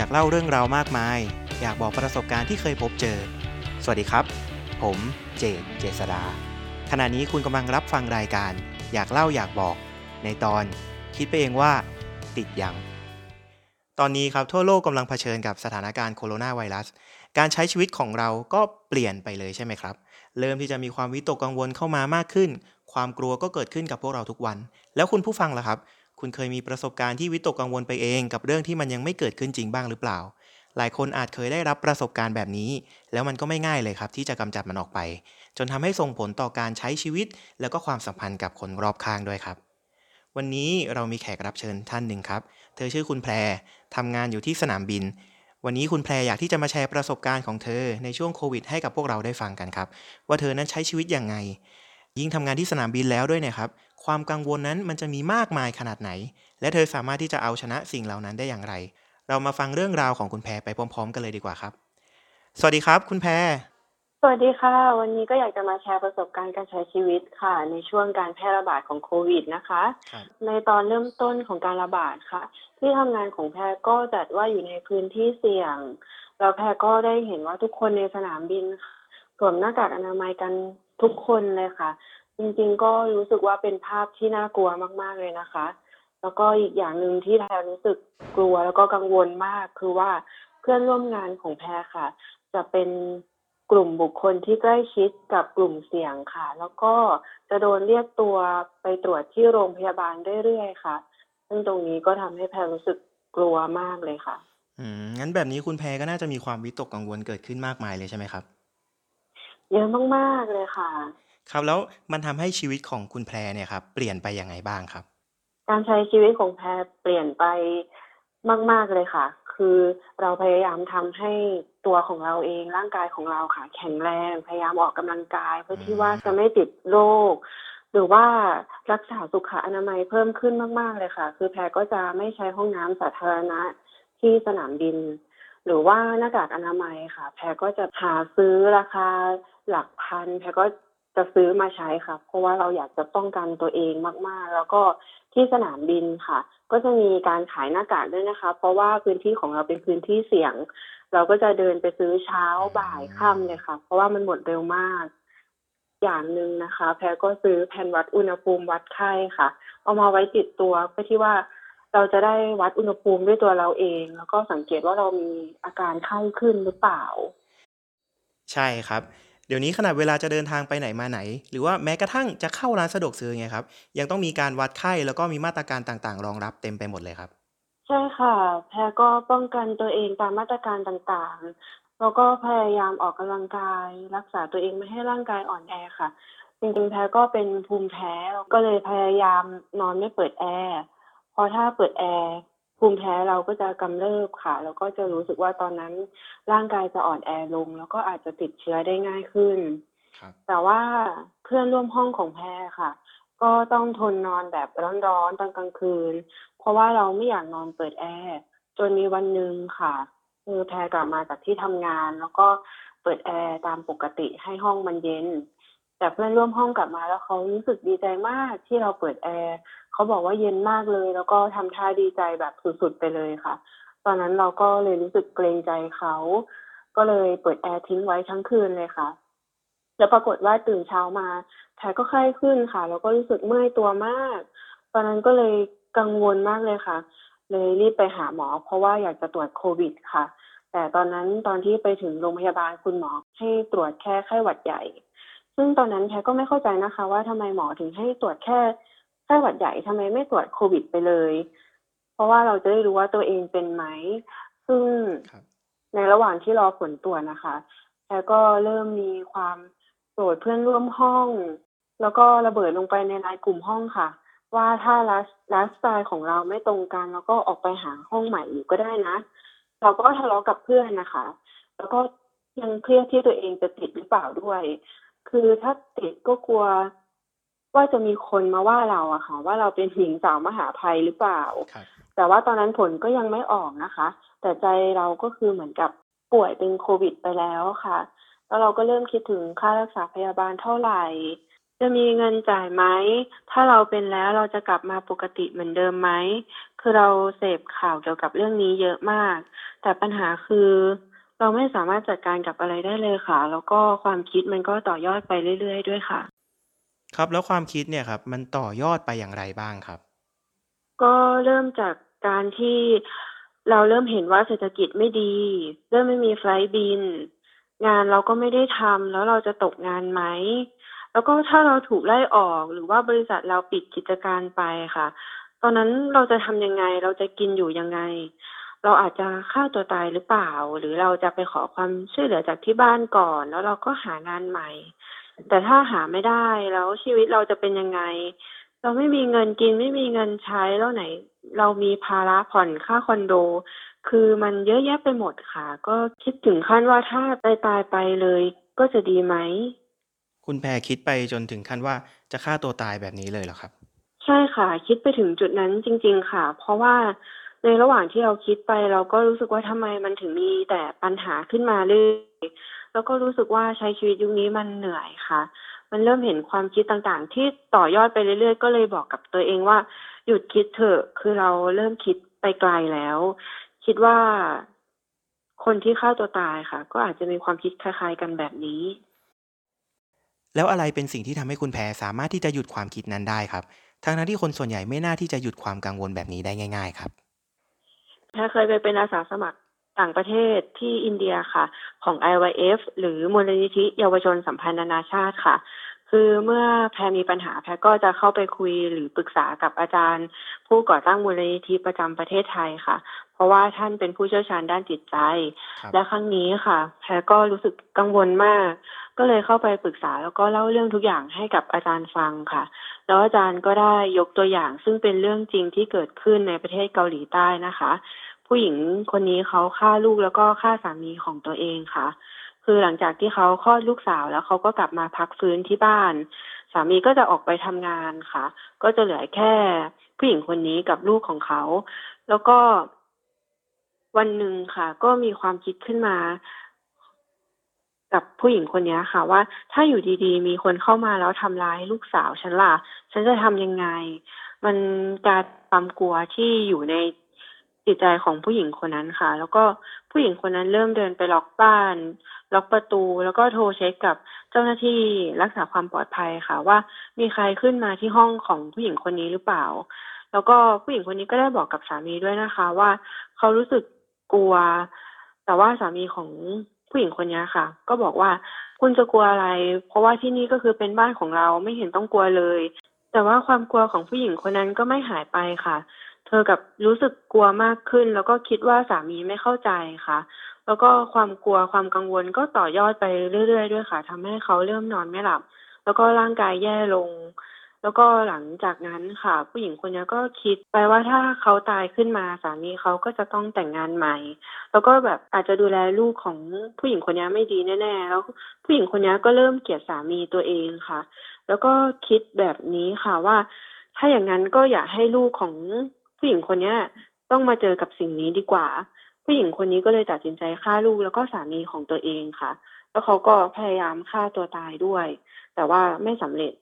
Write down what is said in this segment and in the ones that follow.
อยากเล่าเรื่องราวมากมาย อยากบอกประสบการณ์ที่เคยพบเจอ สวัสดีครับ ผมเจดเจษดาขณะนี้คุณกำลังรับฟังรายการ อยากเล่าอยากบอก ในตอน คิดไปเองว่า ติดยัง ตอนนี้ครับทั่วโลกกำลังเผชิญกับสถานการณ์โคโรนาไวรัส การใช้ชีวิตของเราก็เปลี่ยนไปเลยใช่ไหมครับ เริ่มที่จะมีความวิตกกังวลเข้ามามากขึ้น ความกลัวก็เกิดขึ้นกับพวกเราทุกวัน แล้วคุณผู้ฟังล่ะครับ คุณเคยมีประสบการณ์ที่วิตกกังวลไปเองกับเรื่องที่มันยังไม่เกิดขึ้นจริงบ้างหรือเปล่า หลายคนอาจเคยได้รับประสบการณ์แบบนี้ แล้วมันก็ไม่ง่ายเลยครับที่จะกำจัดมันออกไป จนทำให้ส่งผลต่อการใช้ชีวิต แล้วก็ความสัมพันธ์กับคนรอบข้างด้วยครับ วันนี้เรามีแขกรับเชิญท่านหนึ่งครับ เธอชื่อคุณแพรทำงานอยู่ที่สนามบิน วันนี้คุณแพรอยากที่จะมาแชร์ประสบการณ์ของเธอในช่วงโควิด ให้กับพวกเราได้ฟังกันครับ ว่าเธอนั้นใช้ชีวิตอยังไง ยิ่งทำงานที่สนามบินแล้วด้วยเนี่ยครับ ความกังวลนั้นมันจะมีมากมายขนาดไหน และเธอสามารถที่จะเอาชนะสิ่งเหล่านั้นได้อย่างไร เรามาฟังเรื่องราวของคุณแพรไปพร้อม ๆ กันเลยดีกว่าครับ สวัสดีครับ คุณแพรสวัสดีค่ะ วันนี้ก็อยากจะมาแชร์ประสบการณ์การใช้ชีวิตค่ะ ในช่วงการแพร่ระบาดของโควิดนะคะครับในตอนเริ่มต้นของการระบาดค่ะ ที่ทำงานของแพรก็จัดว่าอยู่ในพื้นที่เสี่ยง แล้วแพรก็ได้เห็นว่าทุกคนในสนามบินค่ะสวมหน้ากากอนามัยกันทุกคนเลยค่ะ จริงๆ ก็รู้สึกว่าเป็นภาพที่น่ากลัวมาก ๆ เลยนะคะ แล้วก็อีกอย่างหนึ่งที่แพรรู้สึกกลัวแล้วก็กังวลมากคือว่าเพื่อนร่วมงานของแพรค่ะ จะเป็นกลุ่มบุคคลที่ใกล้ชิดกับกลุ่มเสี่ยงค่ะ แล้วก็จะโดนเรียกตัวไปตรวจที่โรงพยาบาลเรื่อยๆค่ะ ซึ่งตรงนี้ก็ทำให้แพรรู้สึกกลัวมากเลยค่ะ อืมงั้นแบบนี้คุณแพรก็น่าจะมีความวิตกกังวลเกิดขึ้นมากมายเลยใช่ไหมครับ เยอะมากๆเลยค่ะ ครับแล้วมันทำให้ชีวิตของคุณแพรเนี่ยครับเปลี่ยนไปยังไงบ้างครับ การใช้ชีวิตของแพรเปลี่ยนไปมาก ๆเลยค่ะ คือเราพยายามทำให้ตัวของเราเองร่างกายของเราค่ะ แข็งแรงพยายามออกกำลังกาย เพื่อที่ว่าจะไม่ติดโรคหรือว่ารักษาสุขอนามัยเพิ่มขึ้นมาก ๆ เลยค่ะ คือแพรก็จะไม่ใช้ห้องน้ำสาธารณะที่สนามบิน หรือว่าหน้ากากอนามัยค่ะ แพรก็จะหาซื้อราคาหลักพัน แพรก็ จะซื้อมาใช้ค่ะ เพราะว่าเราอยากจะป้องกันตัวเองมากๆ แล้วก็ที่สนามบินค่ะ ก็จะมีการขายหน้ากากด้วยนะคะ เพราะว่าพื้นที่ของเราเป็นพื้นที่เสี่ยง เราก็จะเดินไปซื้อเช้าบ่ายค่ำเลยค่ะ เพราะว่ามันหมดเร็วมาก อย่างหนึ่งนะคะ แพรก็ซื้อแผ่นวัดอุณหภูมิวัดไข้ค่ะ เอามาไว้ติดตัวเพื่อที่ว่าเราจะได้วัดอุณหภูมิด้วยตัวเราเอง แล้วก็สังเกตว่าเรามีอาการไข้ขึ้นหรือเปล่า ใช่ครับ เดี๋ยวนี้ขนาดเวลาจะเดินทางไปไหนมาไหน หรือว่าแม้กระทั่งจะเข้าร้านสะดวกซื้อไงครับ ยังต้องมีการวัดไข้แล้วก็มีมาตรการต่างๆ รองรับเต็มไปหมดเลยครับ ใช่ค่ะ แพรก็ป้องกันตัวเองตามมาตรการต่างๆ แล้วก็พยายามออกกำลังกาย รักษาตัวเองไม่ให้ร่างกายอ่อนแอค่ะจริงๆแพรก็เป็นภูมิแพ้ก็เลยพยายามนอนไม่เปิดแอร์เพราะถ้าเปิดแอร์ ภูมิแพ้เราก็จะกำเริบค่ะ แล้วก็จะรู้สึกว่าตอนนั้นร่างกายจะอ่อนแอลง แล้วก็อาจจะติดเชื้อได้ง่ายขึ้น ครับ แต่ว่าเพื่อนร่วมห้องของแพรค่ะ ก็ต้องทนนอนแบบร้อนๆตอนกลางคืน เพราะว่าเราไม่อยากนอนเปิดแอร์จนมีวันหนึ่งค่ะคือแพรกลับมาจากที่ทำงาน แล้วก็เปิดแอร์ตามปกติให้ห้องมันเย็น แต่เพื่อนร่วมห้องกลับมาแล้วเขารู้สึกดีใจมากที่เราเปิดแอร์ เขาบอกว่าเย็นมากเลย แล้วก็ทำท่าดีใจแบบสุดๆไปเลยค่ะ ตอนนั้นเราก็เลยรู้สึกเกรงใจเขา ก็เลยเปิดแอร์ทิ้งไว้ทั้งคืนเลยค่ะ แล้วปรากฏว่าตื่นเช้ามาแพรก็ไข้ขึ้นค่ะ แล้วก็รู้สึกเมื่อยตัวมาก ตอนนั้นก็เลยกังวลมากเลยค่ะ เลยรีบไปหาหมอ เพราะว่าอยากจะตรวจโควิดค่ะ แต่ตอนนั้นตอนที่ไปถึงโรงพยาบาลคุณหมอให้ตรวจแค่ไข้หวัดใหญ่ ซึ่งตอนนั้นแพรก็ไม่เข้าใจนะคะ ว่าทำไมหมอถึงให้ตรวจแค่ ไข้หวัดใหญ่ทำไมไม่ตรวจโควิดไปเลย เพราะว่าเราจะได้รู้ว่าตัวเองเป็นไหม ซึ่งครับในระหว่างที่รอผลตรวจนะคะแพรก็เริ่มมีความโกรธเพื่อนร่วมห้อง แล้วก็ระเบิดลงไปในไลน์กลุ่มห้องค่ะ ว่าถ้าไลฟ์ไลฟ์สไตล์ของเราไม่ตรงกันแล้วก็ออกไปหาห้องใหม่อยู่ก็ได้นะ เราก็ทะเลาะกับเพื่อนนะคะ แล้วก็ยังเครียดที่ตัวเองจะติดหรือเปล่าด้วย คือถ้าติดก็กลัว ว่าจะมีคนมาว่าเราอะค่ะ ว่าเราเป็นหญิงสาวมหาภัยหรือเปล่า ครับ แต่ว่าตอนนั้นผลก็ยังไม่ออกนะคะ แต่ใจเราก็คือเหมือนกับป่วยเป็นโควิดไปแล้วค่ะ แล้วเราก็เริ่มคิดถึงค่ารักษาพยาบาลเท่าไหร่ จะมีเงินจ่ายไหม ถ้าเราเป็นแล้วเราจะกลับมาปกติเหมือนเดิมไหม คือเราเสพข่าวเกี่ยวกับเรื่องนี้เยอะมาก แต่ปัญหาคือ เราไม่สามารถจัดการกับอะไรได้เลยค่ะ แล้วก็ความคิดมันก็ต่อยอดไปเรื่อยๆ ด้วยค่ะ ครับ แล้วความคิดเนี่ยครับ มันต่อยอดไปอย่างไรบ้างครับ ก็เริ่มจากการที่เราเริ่มเห็นว่าเศรษฐกิจไม่ดี เริ่มไม่มีไฟล์บิน งานเราก็ไม่ได้ทำแล้วเราจะตกงานไหม แล้วก็ถ้าเราถูกไล่ออกหรือว่าบริษัทเราปิดกิจการไปค่ะ ตอนนั้นเราจะทำยังไง เราจะกินอยู่ยังไง เราอาจจะฆ่าตัวตายหรือเปล่า หรือเราจะไปขอความช่วยเหลือจากที่บ้านก่อน แล้วเราก็หางานใหม่ แต่ถ้าหาไม่ได้แล้วชีวิตเราจะเป็นยังไง เราไม่มีเงินกินไม่มีเงินใช้แล้วไหน เรามีภาระผ่อนค่าคอนโด คือมันเยอะแยะไปหมดค่ะ ก็คิดถึงขั้นว่าถ้าตายตายๆไปเลยก็จะดีไหม คุณแพรคิดไปจนถึงขั้นว่าจะฆ่าตัวตายแบบนี้เลยเหรอครับ ใช่ค่ะ คิดไปถึงจุดนั้นจริง ๆ ค่ะ เพราะว่าในระหว่างที่เราคิดไปเราก็รู้สึกว่าทำไมมันถึงมีแต่ปัญหาขึ้นมาเรื่อย แล้วก็รู้สึกว่าใช้ชีวิตยุคนี้มันเหนื่อยค่ะ มันเริ่มเห็นความคิดต่างๆ ที่ต่อยอดไปเรื่อยๆ ก็เลยบอกกับตัวเองว่า หยุดคิดเถอะคือเราเริ่มคิดไปไกลแล้ว คิดว่าคนที่ฆ่าตัวตายค่ะ ก็อาจจะมีความคิดคล้ายๆกันแบบนี้ แล้วอะไรเป็นสิ่งที่ทำให้คุณแพรสามารถที่จะหยุดความคิดนั้นได้ครับทั้งนั้นที่คนส่วนใหญ่ไม่น่าที่จะหยุดความกังวลแบบนี้ได้ง่าย ๆ ครับแพรเคยไปเป็นอาสาสมัคร ต่างประเทศที่อินเดียค่ะ ของ IYF หรือมูลนิธิเยาวชนสัมพันธ์นานาชาติค่ะ คือเมื่อแพรมีปัญหาแพรก็จะเข้าไปคุยหรือปรึกษากับอาจารย์ ผู้ก่อตั้งมูลนิธิประจำประเทศไทยค่ะ เพราะว่าท่านเป็นผู้เชี่ยวชาญด้านจิตใจครับและครั้งนี้ค่ะ แพรก็รู้สึกกังวลมาก ก็เลยเข้าไปปรึกษาแล้วก็เล่าเรื่องทุกอย่างให้กับอาจารย์ฟังค่ะ แล้วอาจารย์ก็ได้ยกตัวอย่างซึ่งเป็นเรื่องจริงที่เกิดขึ้นในประเทศเกาหลีใต้นะคะ ผู้หญิงคนนี้เขาฆ่าลูกแล้วก็ฆ่าสามีของตัวเองค่ะ คือหลังจากที่เขาคลอดลูกสาวแล้วเขาก็กลับมาพักฟื้นที่บ้าน สามีก็จะออกไปทำงานค่ะ ก็จะเหลือแค่ผู้หญิงคนนี้กับลูกของเขา แล้วก็วันหนึ่งค่ะ ก็มีความคิดขึ้นมา กับผู้หญิงคนนี้ค่ะ ว่าถ้าอยู่ดีๆ มีคนเข้ามาแล้วทำร้ายลูกสาวฉันล่ะ ฉันจะทำยังไง มันการความกลัวที่อยู่ใน จิตใจของผู้หญิงคนนั้นค่ะ แล้วก็ผู้หญิงคนนั้นเริ่มเดินไปล็อกบ้าน ล็อกประตู แล้วก็โทรเช็คกับเจ้าหน้าที่รักษาความปลอดภัยค่ะ ว่ามีใครขึ้นมาที่ห้องของผู้หญิงคนนี้หรือเปล่า แล้วก็ผู้หญิงคนนี้ก็ได้บอกกับสามีด้วยนะคะ ว่าเขารู้สึกกลัว แต่ว่าสามีของผู้หญิงคนนี้ค่ะ ก็บอกว่าคุณจะกลัวอะไร เพราะว่าที่นี่ก็คือเป็นบ้านของเราไม่เห็นต้องกลัวเลย แต่ว่าความกลัวของผู้หญิงคนนั้นก็ไม่หายไปค่ะ เธอกับรู้สึกกลัวมากขึ้น แล้วก็คิดว่าสามีไม่เข้าใจค่ะ แล้วก็ความกลัวความกังวลก็ต่อยอดไปเรื่อยๆด้วยค่ะทำให้เขาเริ่มนอนไม่หลับ แล้วก็ร่างกายแย่ลง แล้วก็หลังจากนั้นค่ะ ผู้หญิงคนนี้ก็คิดไปว่าถ้าเขาตายขึ้นมาสามีเขาก็จะต้องแต่งงานใหม่ แล้วก็แบบอาจจะดูแลลูกของผู้หญิงคนนี้ไม่ดีแน่ๆแล้วผู้หญิงคนนี้ก็เริ่มเกลียดสามีตัวเองค่ะ แล้วก็คิดแบบนี้ค่ะว่าถ้าอย่างนั้นก็อย่าให้ลูกของ ผู้หญิงคนนี้ต้องมาเจอกับสิ่งนี้ดีกว่า ผู้หญิงคนนี้ก็เลยตัดสินใจฆ่าลูกแล้วก็สามีของตัวเองค่ะ แล้วเขาก็พยายามฆ่าตัวตายด้วย แต่ว่าไม่สำเร็จ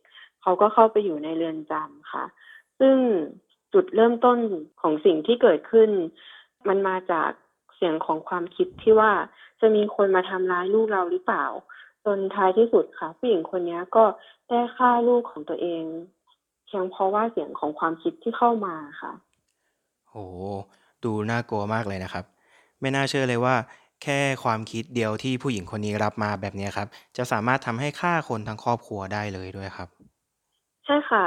เขาก็เข้าไปอยู่ในเรือนจำค่ะ ซึ่งจุดเริ่มต้นของสิ่งที่เกิดขึ้น มันมาจากเสียงของความคิดที่ว่าจะมีคนมาทำร้ายลูกเราหรือเปล่า จนท้ายที่สุดค่ะ ผู้หญิงคนนี้ก็ได้ฆ่าลูกของตัวเองเพียงเพราะว่าเสียงของความคิดที่เข้ามาค่ะ โหดูน่ากลัวมากเลยนะครับ ไม่น่าเชื่อเลยว่า แค่ความคิดเดียวที่ผู้หญิงคนนี้รับมาแบบเนี้ยครับ จะสามารถทำให้ฆ่าคนทั้งครอบครัวได้เลยด้วยครับ ใช่ค่ะ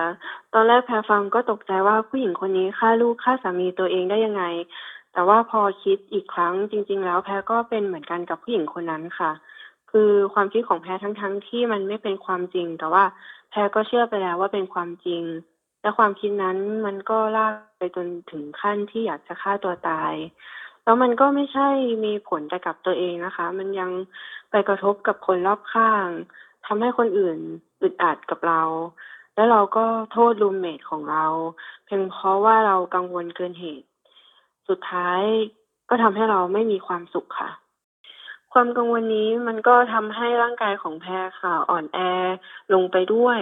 ตอนแรกแพรฟังก็ตกใจว่าผู้หญิงคนนี้ฆ่าลูกฆ่าสามีตัวเองได้ยังไง แต่ว่าพอคิดอีกครั้งจริง ๆ แล้วแพรก็เป็นเหมือนกันกับผู้หญิงคนนั้นค่ะ คือความคิดของแพรทั้งๆที่มันไม่เป็นความจริง แต่ว่าแพรก็เชื่อไปแล้วว่าเป็นความจริง และความคิดนั้นมันก็ลากไปจนถึงขั้นที่อยากจะฆ่าตัวตาย แล้วมันก็ไม่ใช่มีผลแต่กับตัวเองนะคะ มันยังไปกระทบกับคนรอบข้างทำให้คนอื่นอึดอัดกับเรา แล้วเราก็โทษรูมเมทของเรา เพียงเพราะว่าเรากังวลเกินเหตุ สุดท้ายก็ทำให้เราไม่มีความสุขค่ะความกังวลนี้มันก็ทำให้ร่างกายของแพรค่ะ อ่อนแอลงไปด้วย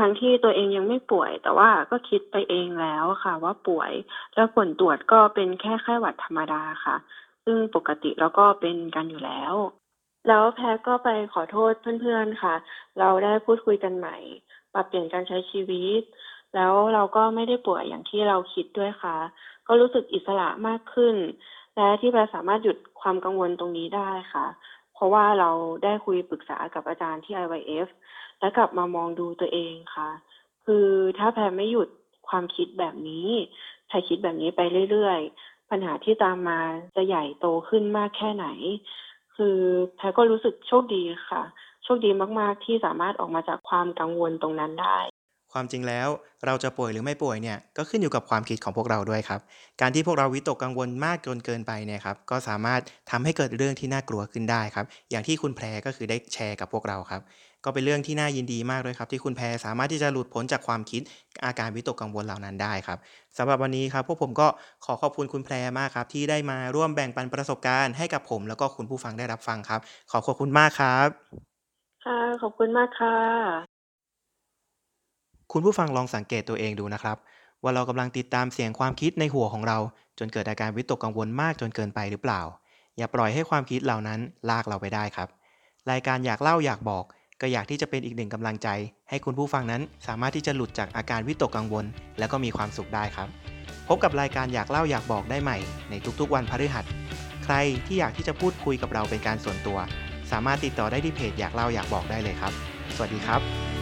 ทั้งที่ตัวเองยังไม่ป่วย แต่ว่าก็คิดไปเองแล้วค่ะ ว่าป่วย แล้วผลตรวจก็เป็นแค่ไข้หวัดธรรมดาค่ะ ซึ่งปกติเราก็เป็นกันอยู่แล้ว แล้วแพรก็ไปขอโทษเพื่อนๆค่ะ เราได้พูดคุยกันใหม่ ปรับเปลี่ยนการใช้ชีวิต แล้วเราก็ไม่ได้ป่วยอย่างที่เราคิดด้วยค่ะ ก็รู้สึกอิสระมากขึ้น และที่แพรสามารถหยุดความกังวลตรงนี้ได้ค่ะ เพราะว่าเราได้คุยปรึกษากับอาจารย์ที่ IYF และกลับมามองดูตัวเองค่ะ คือถ้าแพรไม่หยุดความคิดแบบนี้แพรคิดแบบนี้ไปเรื่อยๆ ปัญหาที่ตามมาจะใหญ่โตขึ้นมากแค่ไหน คือแพรก็รู้สึกโชคดีค่ะ โชคดีมากๆที่สามารถออกมาจากความกังวลตรงนั้นได้ ความจริงแล้วเราจะป่วยหรือไม่ป่วยเนี่ยก็ขึ้นอยู่กับความคิดของพวกเราด้วยครับ การที่พวกเราวิตกกังวลมากจนเกินไปเนี่ยครับก็สามารถทำให้เกิดเรื่องที่น่ากลัวขึ้นได้ครับ อย่างที่คุณแพรก็คือได้แชร์กับพวกเราครับ ก็เป็นเรื่องที่น่ายินดีมากเลยครับ ที่คุณแพรสามารถที่จะหลุดพ้นจากความคิดอาการวิตกกังวลเหล่านั้นได้ครับสำหรับวันนี้ครับพวกผมก็ขอขอบคุณคุณแพรมากครับที่ได้มาร่วมแบ่งปันประสบการณ์ให้กับผม แล้วก็คุณผู้ฟังได้รับฟังครับ ขอขอบคุณมากครับค่ะขอบคุณมากค่ะ คุณผู้ฟังลองสังเกตตัวเองดูนะครับ ว่าเรากำลังติดตามเสียงความคิดในหัวของเรา จนเกิดอาการวิตกกังวลมากจนเกินไปหรือเปล่า อย่าปล่อยให้ความคิดเหล่านั้นลากเราไปได้ครับ รายการอยากเล่าอยากบอก ก็อยากที่จะเป็นอีกหนึ่งกำลังใจ ให้คุณผู้ฟังนั้นสามารถที่จะหลุดจากอาการวิตกกังวล แล้วก็มีความสุขได้ครับ พบกับรายการอยากเล่าอยากบอกได้ใหม่ ในทุกๆ วันพฤหัสใครที่อยากที่จะพูดคุยกับเราเป็นการส่วนตัว สามารถติดต่อได้ที่เพจอยากเล่าอยากบอกได้เลยครับ สวัสดีครับ